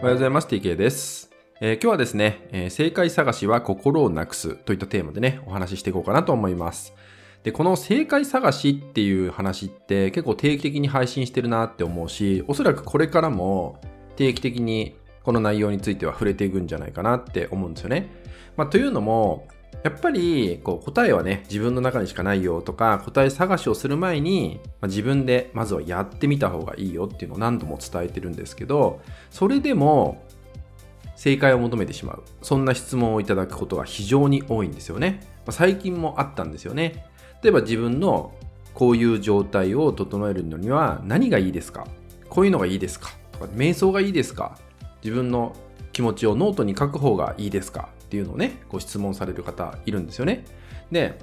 おはようございます。TK です。えー今日はですね、えー正解探しは心をなくすといったテーマでね、お話ししていこうかなと思います。で、この正解探しっていう話って結構定期的に配信してるなって思うし、おそらくこれからも定期的にこの内容については触れていくんじゃないかなって思うんですよね。まあ、というのも、やっぱりこう答えはね、自分の中にしかないよとか、答え探しをする前に、まあ自分でまずはやってみた方がいいよっていうのを何度も伝えてるんですけど、それでも正解を求めてしまう。そんな質問をいただくことが非常に多いんですよね。まあ最近もあったんですよね。例えば自分のこういう状態を整えるのには何がいいですか？こういうのがいいですか？とか、瞑想がいいですか？自分の気持ちをノートに書く方がいいですか？っていうのをね、ご質問される方いるんですよね。で、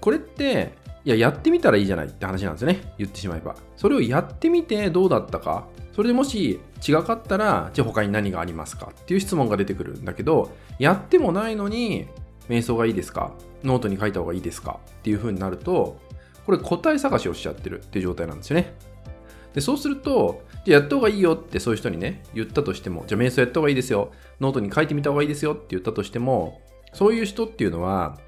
これって、いや、やってみたらいいじゃないって話なんですよね。言ってしまえば。それをやってみてどうだったか。それでもし違かったら、じゃあ他に何がありますかっていう質問が出てくるんだけど、やってもないのに、瞑想がいいですかノートに書いた方がいいですかっていう風になると、これ答え探しをしちゃってるっていう状態なんですよね。で、そうすると、じゃあやった方がいいよってそういう人にね、言ったとしても、じゃあ瞑想やった方がいいですよ。ノートに書いてみた方がいいですよって言ったとしても、そういう人っていうのは、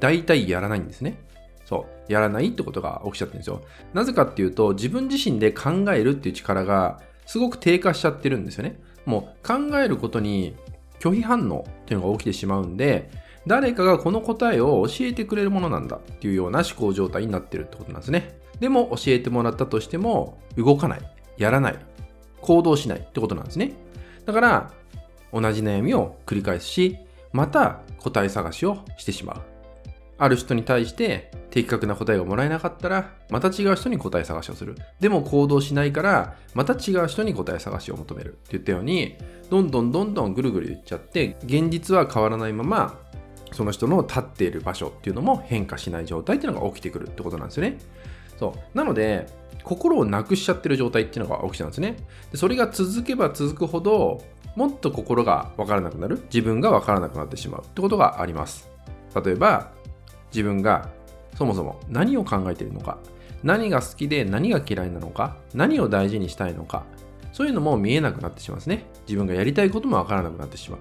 大体やらないんですね。そう。やらないってことが起きちゃってるんですよ。なぜかっていうと、自分自身で考えるっていう力がすごく低下しちゃってるんですよね。もう考えることに拒否反応っていうのが起きてしまうんで、誰かがこの答えを教えてくれるものなんだっていうような思考状態になってるってことなんですね。でも教えてもらったとしても動かない、やらない、行動しないってことなんですね。だから同じ悩みを繰り返すし、また答え探しをしてしまう。ある人に対して的確な答えがもらえなかったら、また違う人に答え探しをする。でも行動しないから、また違う人に答え探しを求めるって言ったように、どんどんどんどんぐるぐる言っちゃって、現実は変わらないまま、その人の立っている場所っていうのも変化しない状態っていうのが起きてくるってことなんですよね。そう。なので、心をなくしちゃってる状態っていうのが起きちゃうんですね。でそれが続けば続くほど、もっと心がわからなくなる。自分がわからなくなってしまうってことがあります。例えば、自分がそもそも何を考えているのか、何が好きで何が嫌いなのか、何を大事にしたいのか、そういうのも見えなくなってしまうんですね。自分がやりたいこともわからなくなってしまう。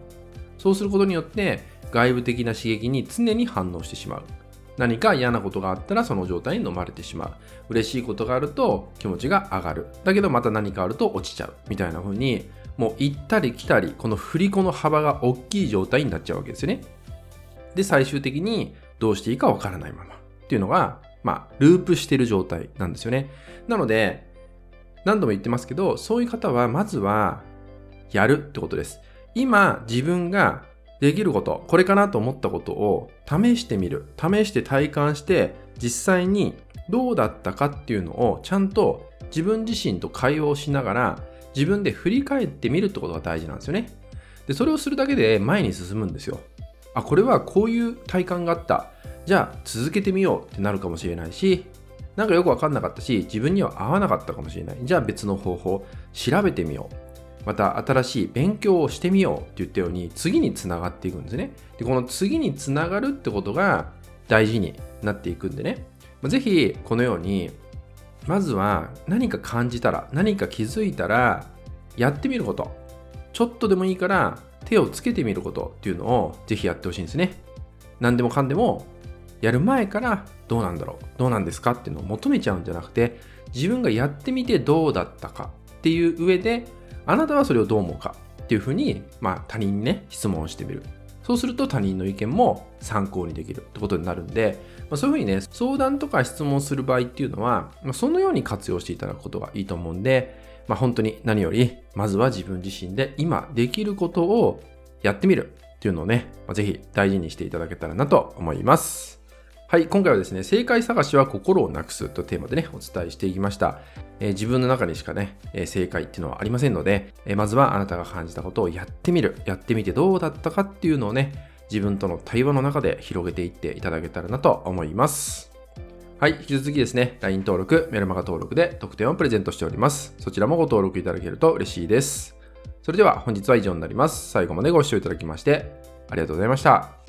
そうすることによって外部的な刺激に常に反応してしまう。何か嫌なことがあったらその状態に飲まれてしまう。嬉しいことがあると気持ちが上がる。だけどまた何かあると落ちちゃう。みたいな風に、もう行ったり来たり、この振り子の幅が大きい状態になっちゃうわけですよね。で、最終的にどうしていいかわからないままっていうのが、まあ、ループしてる状態なんですよね。なので、何度も言ってますけど、そういう方はまずはやるってことです。今、自分ができること、これかなと思ったことを試してみる。試して体感して、実際にどうだったかっていうのをちゃんと自分自身と会話をしながら、自分で振り返ってみるってことが大事なんですよね。で、それをするだけで前に進むんですよ。あ、これはこういう体感があった。じゃあ続けてみようってなるかもしれないし、なんかよくわかんなかったし、自分には合わなかったかもしれない。じゃあ別の方法、調べてみよう。また新しい勉強をしてみようって言ったように、次につながっていくんですね。で、この次につながるってことが大事になっていくんでね。まあぜひ、このように、まずは何か感じたら、何か気づいたら、やってみること。ちょっとでもいいから、手をつけてみることっていうのをぜひやってほしいんですね。何でもかんでもやる前からどうなんだろうどうなんですかっていうのを求めちゃうんじゃなくて自分がやってみてどうだったかっていう上であなたはそれをどう思うかっていうふうに、まあ、他人にね質問をしてみるそうすると他人の意見も参考にできるってことになるんで、まあ、そういうふうにね相談とか質問する場合っていうのは、まあ、そのように活用していただくことがいいと思うんで、まあ、本当に何よりまずは自分自身で今できることをやってみるっていうのをね、まあぜひ大事にしていただけたらなと思います。はい、今回はですね、正解探しは心をなくすというテーマでね、お伝えしていきました。えー自分の中にしかね、えー正解っていうのはありませんので、えーまずはあなたが感じたことをやってみる。やってみてどうだったかっていうのをね、自分との対話の中で広げていっていただけたらなと思います。はい、引き続きですね、LINE 登録、メルマガ登録で特典をプレゼントしております。そちらもご登録いただけると嬉しいです。それでは本日は以上になります。最後までご視聴いただきましてありがとうございました。